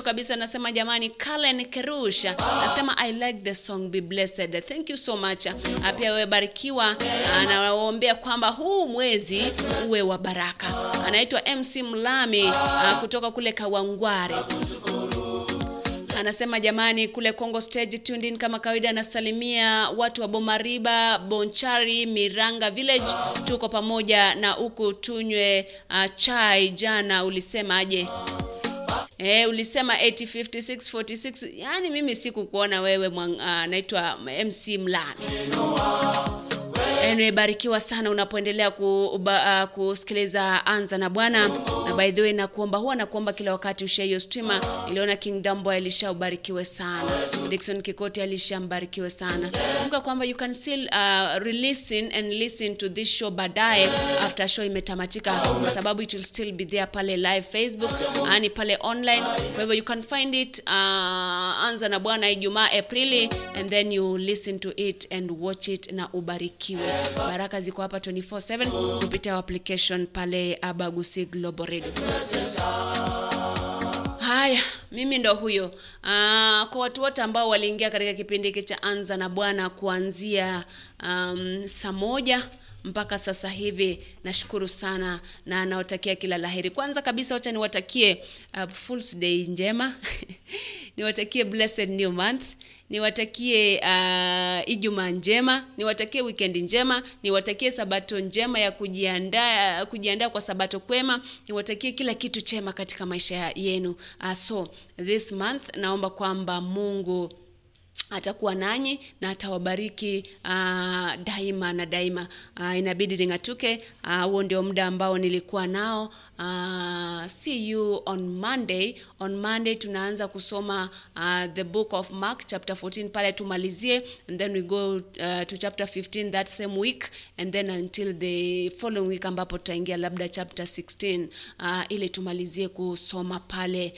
Kabisa nasema jamani, Kalen Kerusha nasema I like the song be blessed. Thank you so much. Ah, Pia wewe barikiwa, anawaombea kwamba huu mwezi uwe wa baraka. Anaitwa MC Mlami ah, kutoka kule Kawangware. Anasema jamani, kule Congo Stage tuned in kama kawaida, anasalimia watu wa Bomariba, Bonchari, Miranga Village, tuko pamoja na huku tunywe uh, chai. Jana ulisema aje? Eh, ulisema 805646 yani mimi sikukuona wewe ah, naitwa MC Mlami. Anyway, sana unapoendelea ku, uh, kusikiliza Anza na Bwana. Na by the way nakuomba, huwa nakuomba kila wakati ushare hiyo streamer. Niliona King Dambo alisha sana. Dickson Kikoti alishambarikiwe sana. Kumbuka kwamba you can still uh, re-listen and listen to this show baadaye after show imetamatika, kwa sababu it will still be there pale live Facebook, yani pale online. Kwa hivyo you can find it uh, Anza na Bwana Ijumaa Aprili and then you listen to it and watch it na ubarikiwe. Baraka ziko hapa 24/7 kupitia application pale Abagusi Global Radio. Haya, mimi ndo huyo. Ah, kwa watu wote ambao waliingia katika kipindi hiki cha Anza na Bwana kuanzia um, saa moja mpaka sasa hivi, nashukuru sana na naotakia kila la heri. Kwanza kabisa, wacha niwatakie uh, Day njema niwatakie blessed new month niwatakie uh, Ijumaa njema, niwatakie wikendi njema, niwatakie sabato njema ya kujiandaa kujiandaa kwa sabato kwema, niwatakie kila kitu chema katika maisha yenu. Uh, so this month naomba kwamba Mungu atakuwa nanyi na atawabariki uh, daima na daima. Uh, inabidi ning'atuke. Huo Huo ndio muda ambao nilikuwa nao. Uh, see you on Monday. On Monday tunaanza kusoma uh, the book of Mark chapter 14 pale tumalizie, and then we go uh, to chapter 15 that same week and then until the following week ambapo tutaingia labda chapter 16 uh, ili tumalizie kusoma pale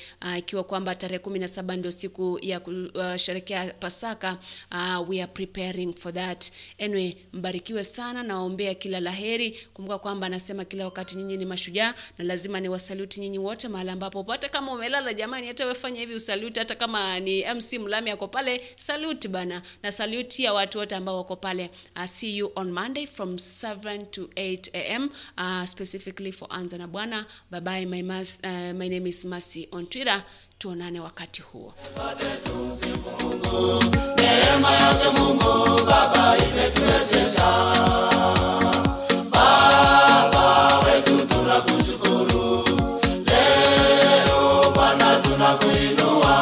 uh, kwamba tarehe 17 ndio siku ya kusherekea Pasaka. Uh, we are preparing for that. Anyway, mbarikiwe sana, nawaombea kila la heri. Kumbuka kwamba anasema kila wakati nyinyi ni mashujaa, na lazima ni wasaluti nyinyi wote mahali ambapo, hata kama umelala jamani, hata wefanya hivi usaluti, hata kama ni MC Mlami ako pale, saluti bana, na saluti ya watu wote ambao wako pale. Uh, see you on Monday from 7 to 8 am uh, specifically for Anza na Bwana. Bye my, uh, my name is Mercy on Twitter tuonane wakati huo. Yake Mungu Baba imetuwezesha Baba wetu tunakushukuru leo Bwana tunakuinua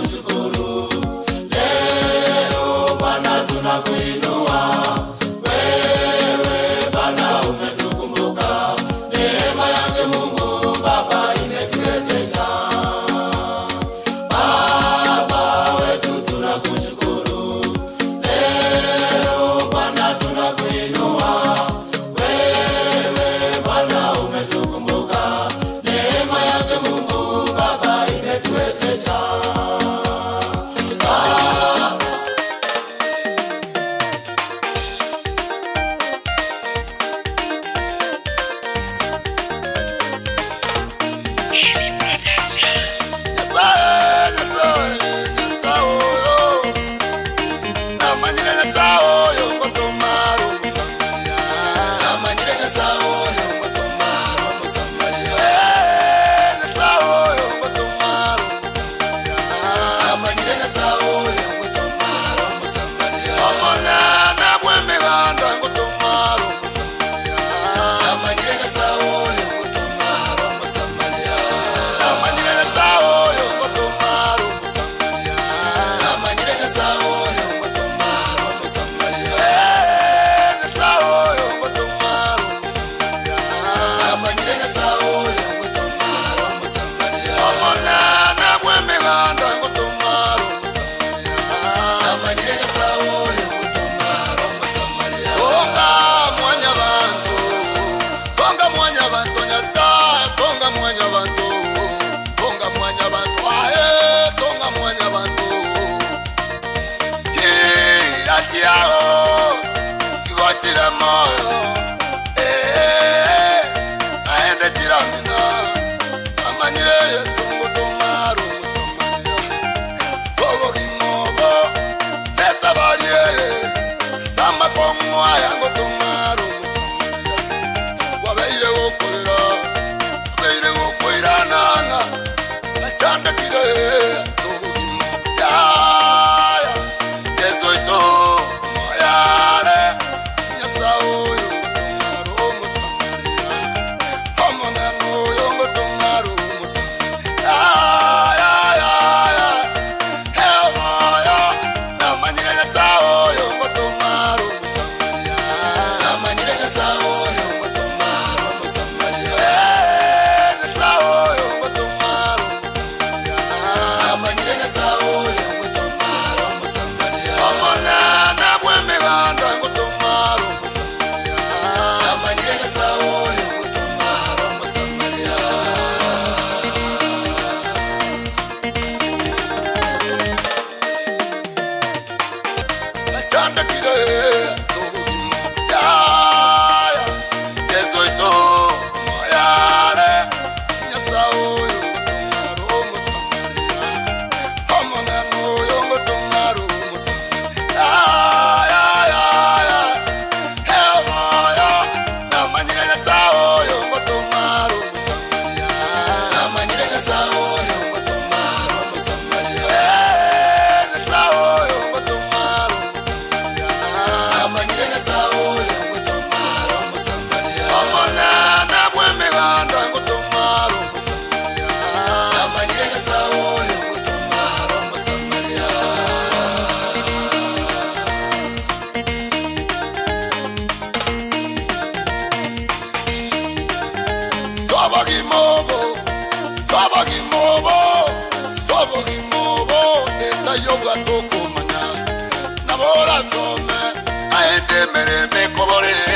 musical. money.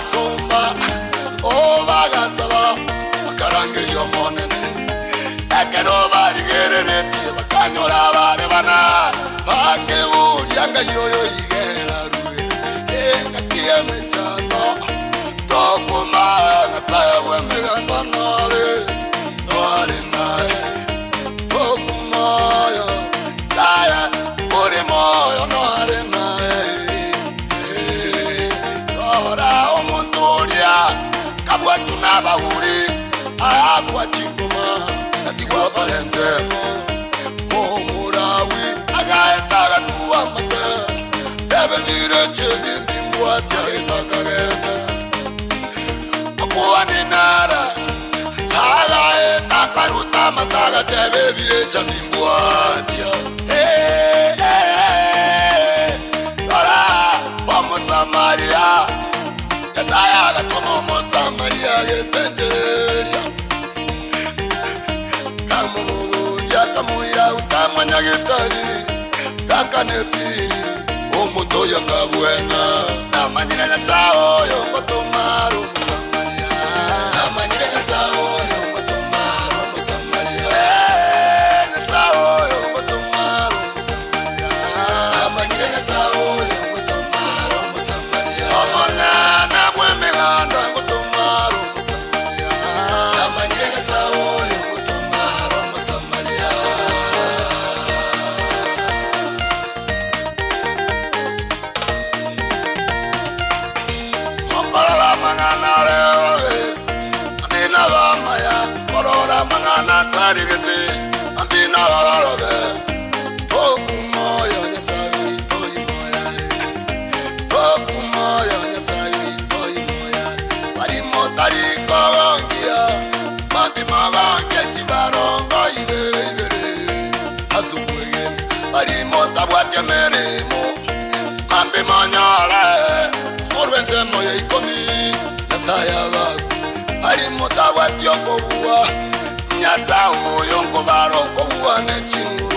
batsumba obagazaba oh, bakaranga eryomonene ekero barigererete bakanyora abare bana. Bange buryanga yoyo yigerera ruwe engakiyeme cyano tokuma mumurawi akaendaga tuwamate ebedire chenye ndimwatyainakagende akuwaninara akaenda karutamataga tebedire chatindwatya canepiri, kanepiri omuto yanga bwena na majina ya taoyo ngoto yokovuwa nyadzaho yongovaroko vuwa nechingu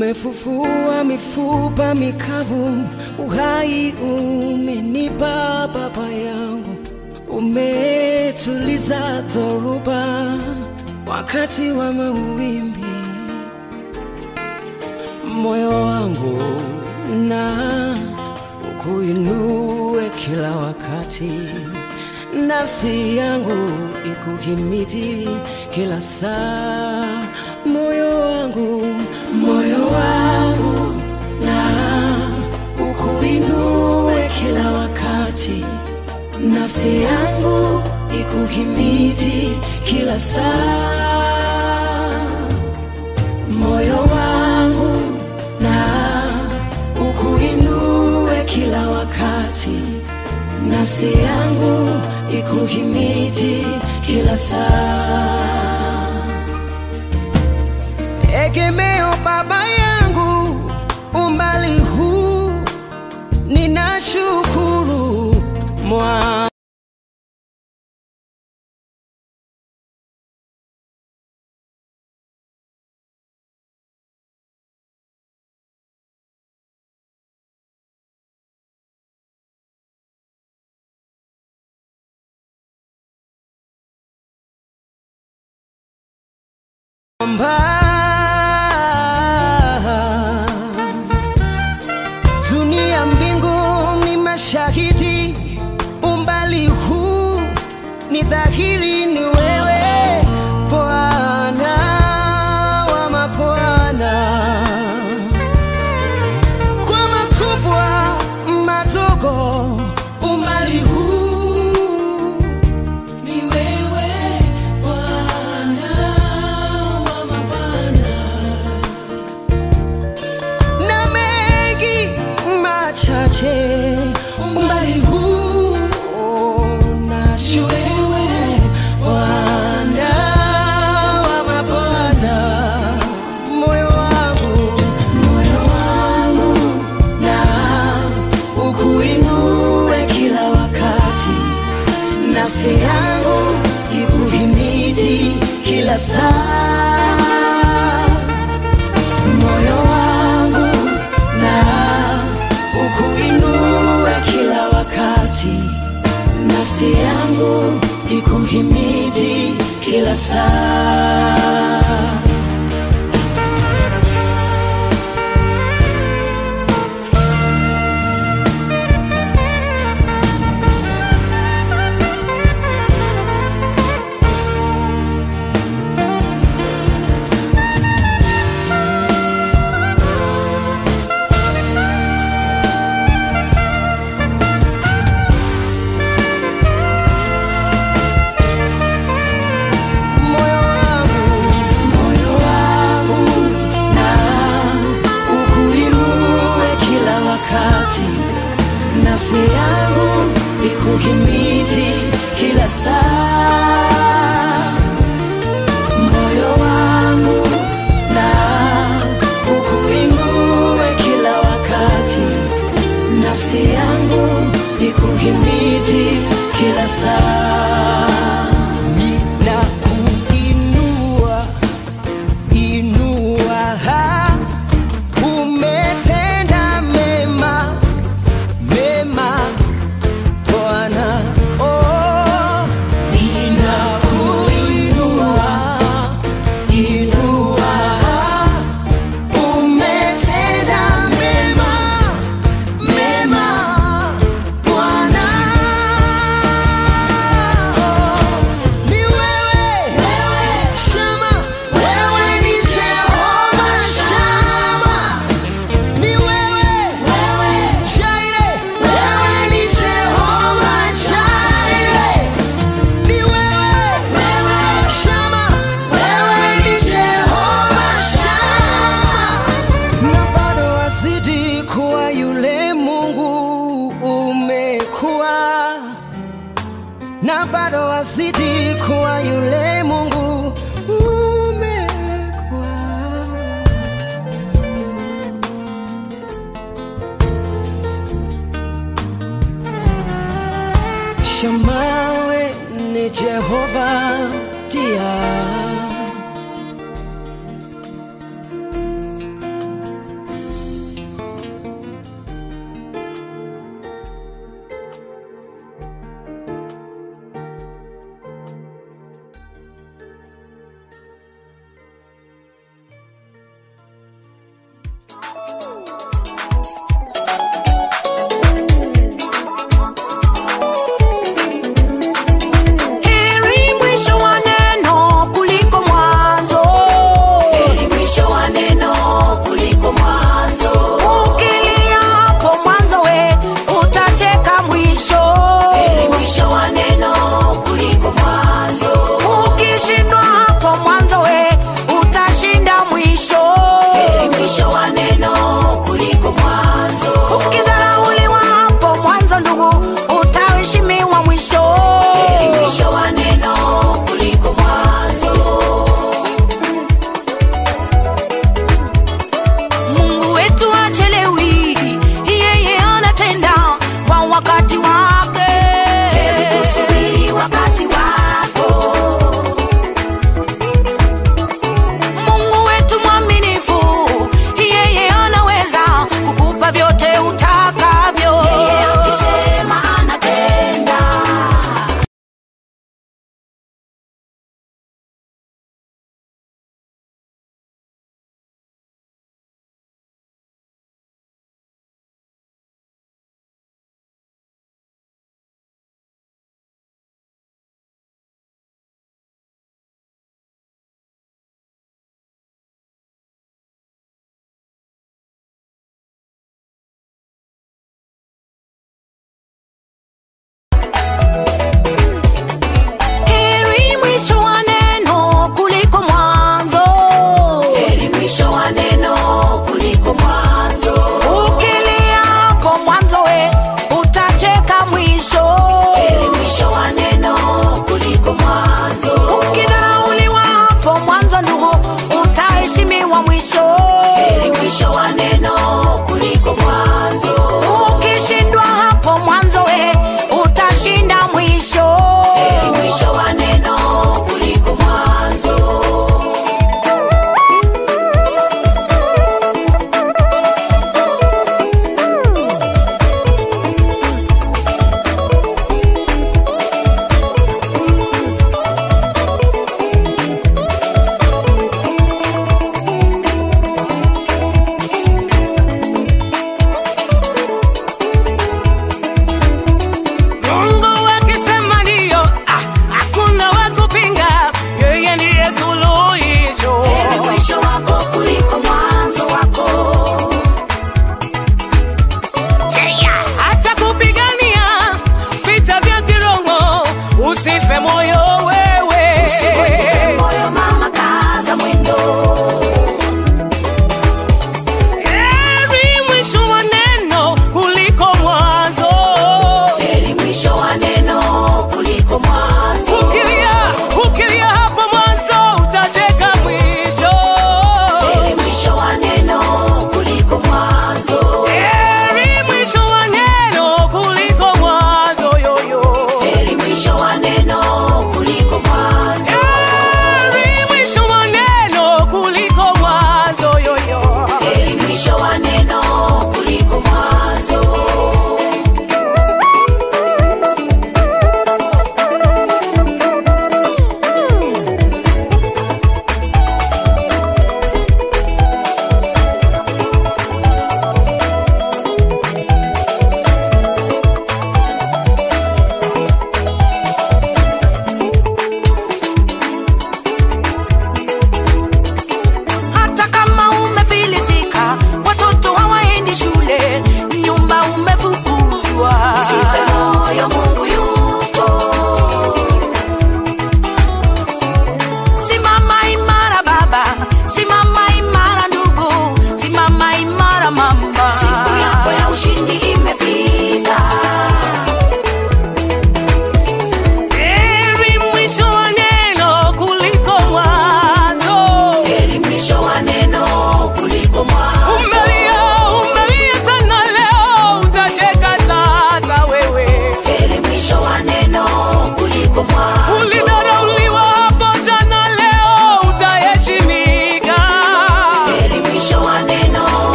Umefufua mifupa mikavu, uhai umenipa Baba yangu, umetuliza dhoruba wakati wa mawimbi. Moyo wangu na ukuinue kila wakati, nafsi yangu ikuhimidi kila saa. nafsi yangu ikuhimidi kila saa, moyo wangu na ukuinue kila wakati, nafsi yangu ikuhimidi kila saa. Ege by side.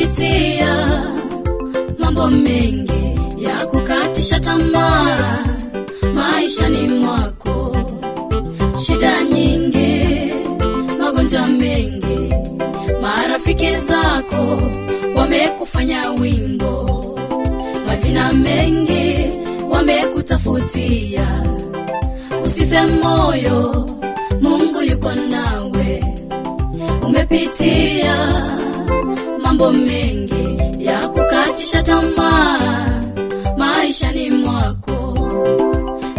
nilipitia mambo mengi ya kukatisha tamaa maishani mwako, shida nyingi, magonjwa mengi, marafiki zako wamekufanya wimbo, majina mengi wamekutafutia. Usife moyo, Mungu yuko nawe, umepitia mambo mengi ya kukatisha tamaa. Maishani mwako,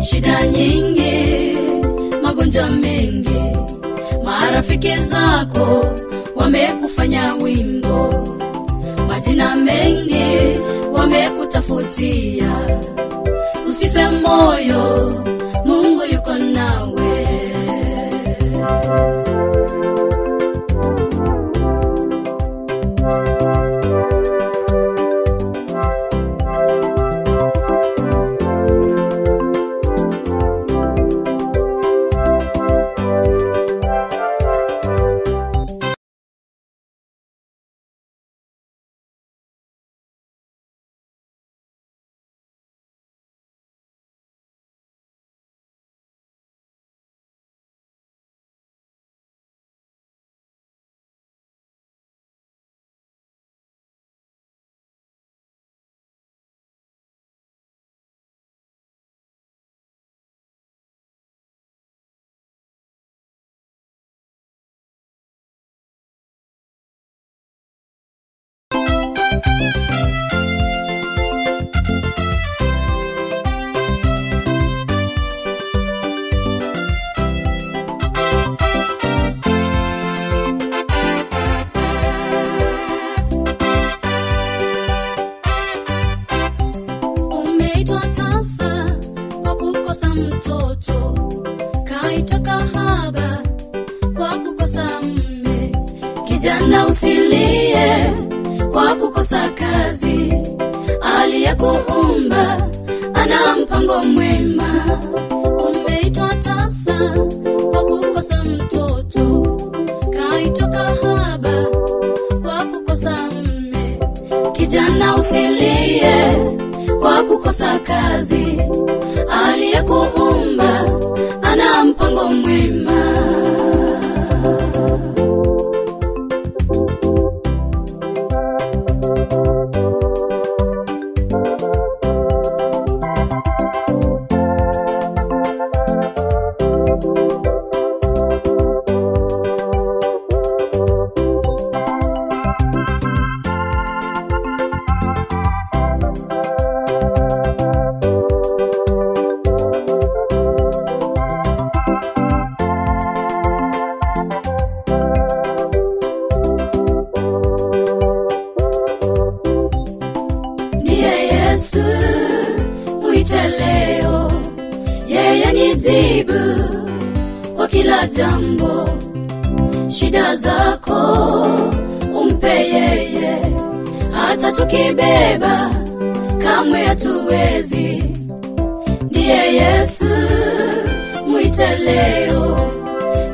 shida nyingi, magonjwa mengi, marafiki zako wamekufanya wimbo, majina mengi wamekutafutia, usife moyo.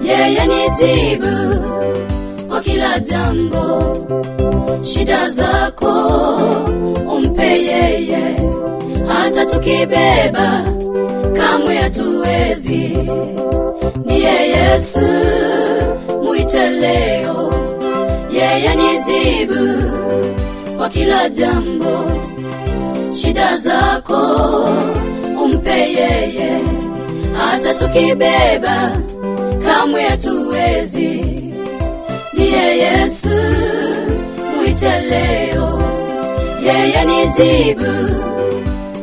yeye ni tibu kwa kila jambo. Shida zako umpe yeye. Hata tukibeba kamwe hatuwezi. Niye yesu mwite leo. Yeye ni jibu kwa kila jambo. Shida zako umpe yeye. Hata tukibeba kamwe hatuwezi. Niye Yesu, mwite leo, yeye ni jibu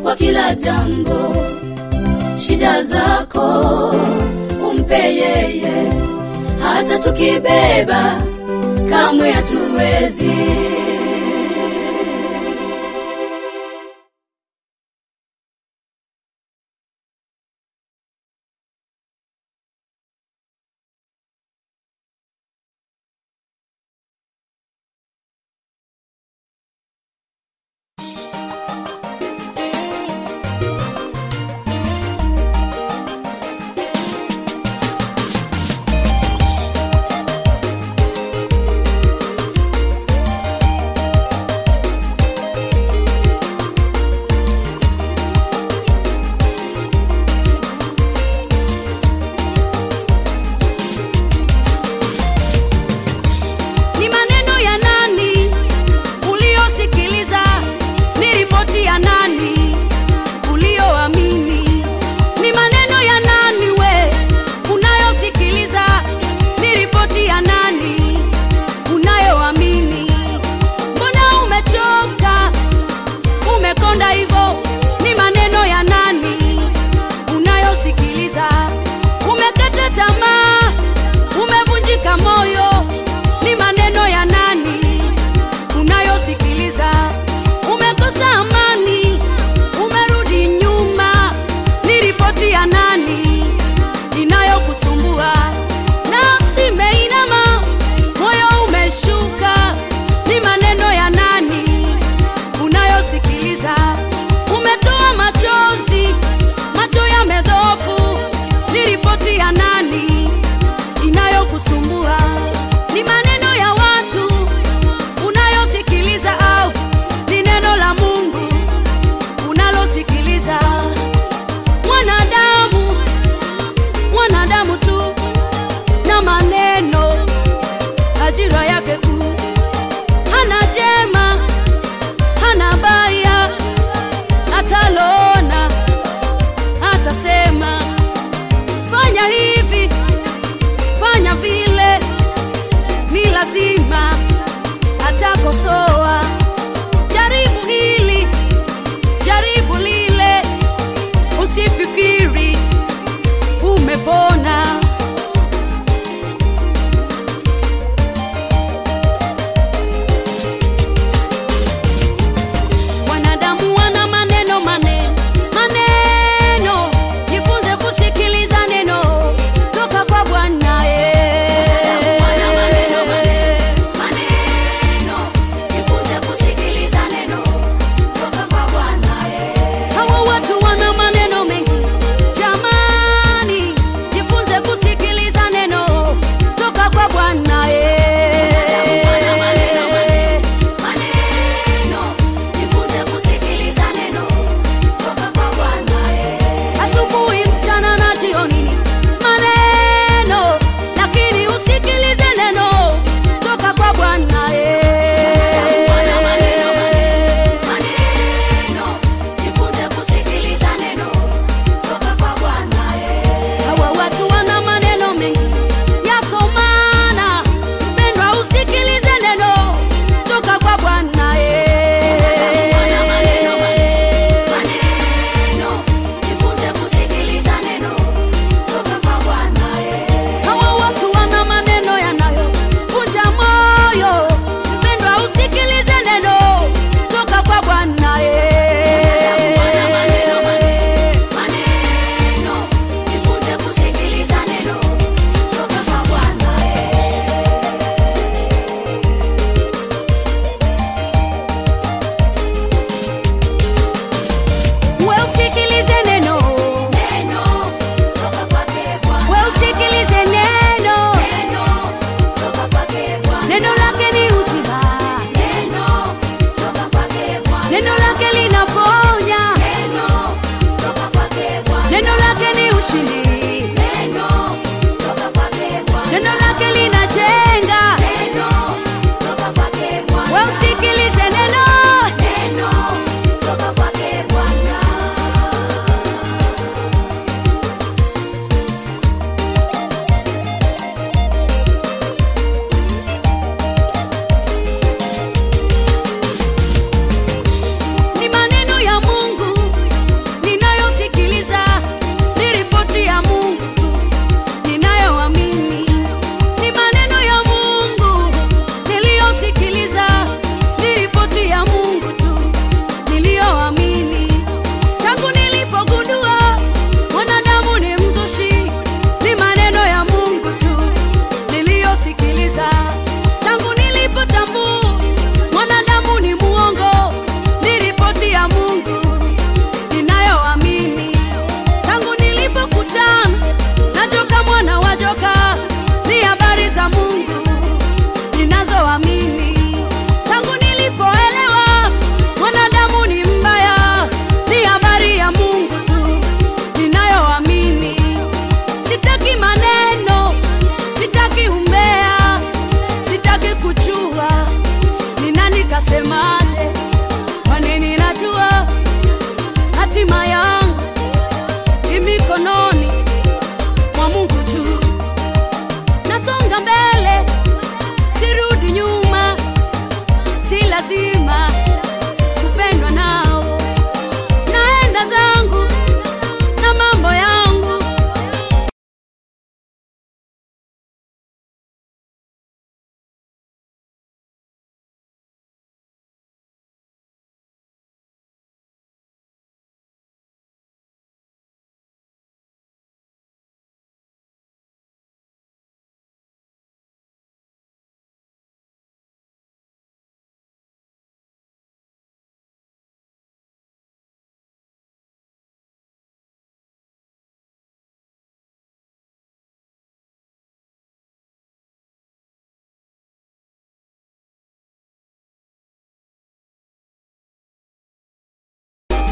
kwa kila jambo. Shida zako umpe yeye, hata tukibeba kamwe hatuwezi. umekonda hivyo.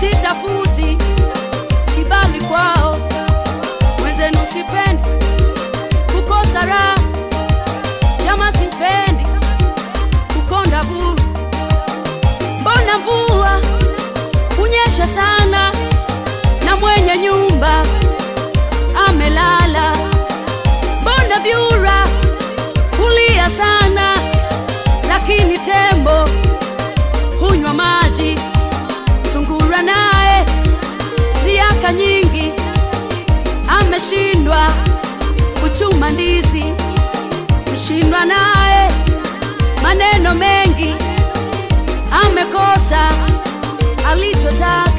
Sitafuti kuchuma ndizi, mshindwa naye maneno mengi amekosa alichotaka.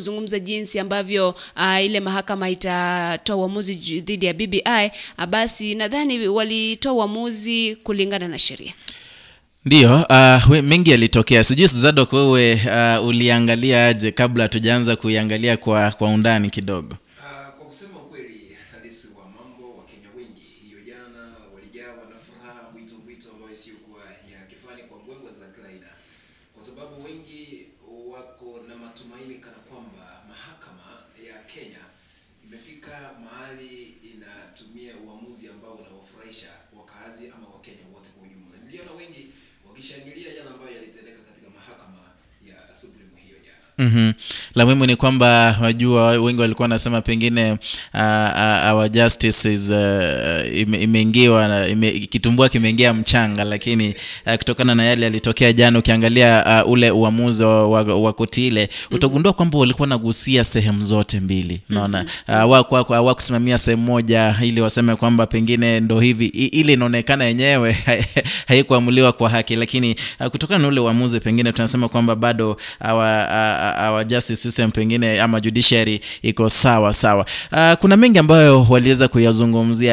Kuzungumza jinsi ambavyo uh, ile mahakama itatoa uamuzi dhidi ya BBI, uh, basi nadhani walitoa uamuzi kulingana na sheria. Ndiyo, uh, mengi yalitokea. Sijui Zadok, wewe uh, uliangalia kabla tujaanza kuiangalia kwa, kwa undani kidogo? Ah, kwa kusema ukweli halisi wa mambo wakenya wengi hiyo jana walijawa na furaha mwito mwito ambayo isiyokuwa ya kifani kwa mbwembwe za kawaida kwa sababu wengi wako na matumaini kana kwamba mahakama ya kenya imefika mahali inatumia uamuzi ambao unawafurahisha wakazi ama wakenya wote kwa ujumla niliona wengi wakishangilia yale ambayo yalitendeka katika mahakama ya supreme hiyo jana mm la muhimu ni kwamba wajua wengi walikuwa wanasema pengine uh, uh, our justice is uh, imeingiwa ime, kitumbua kimeingia mchanga lakini uh, kutokana na yale yalitokea jana ukiangalia uh, ule uamuzi wa, wa, wa koti ile utagundua kwamba walikuwa nagusia sehemu zote mbili naona uh, hawakusimamia sehemu moja ili waseme kwamba pengine ndo hivi. Ile inaonekana yenyewe haikuamuliwa kwa haki lakini uh, kutokana na ule uamuzi pengine tunasema kwamba bado awa, uh, our justice system pengine ama judiciary iko sawa sawa. Uh, kuna mengi ambayo waliweza kuyazungumzia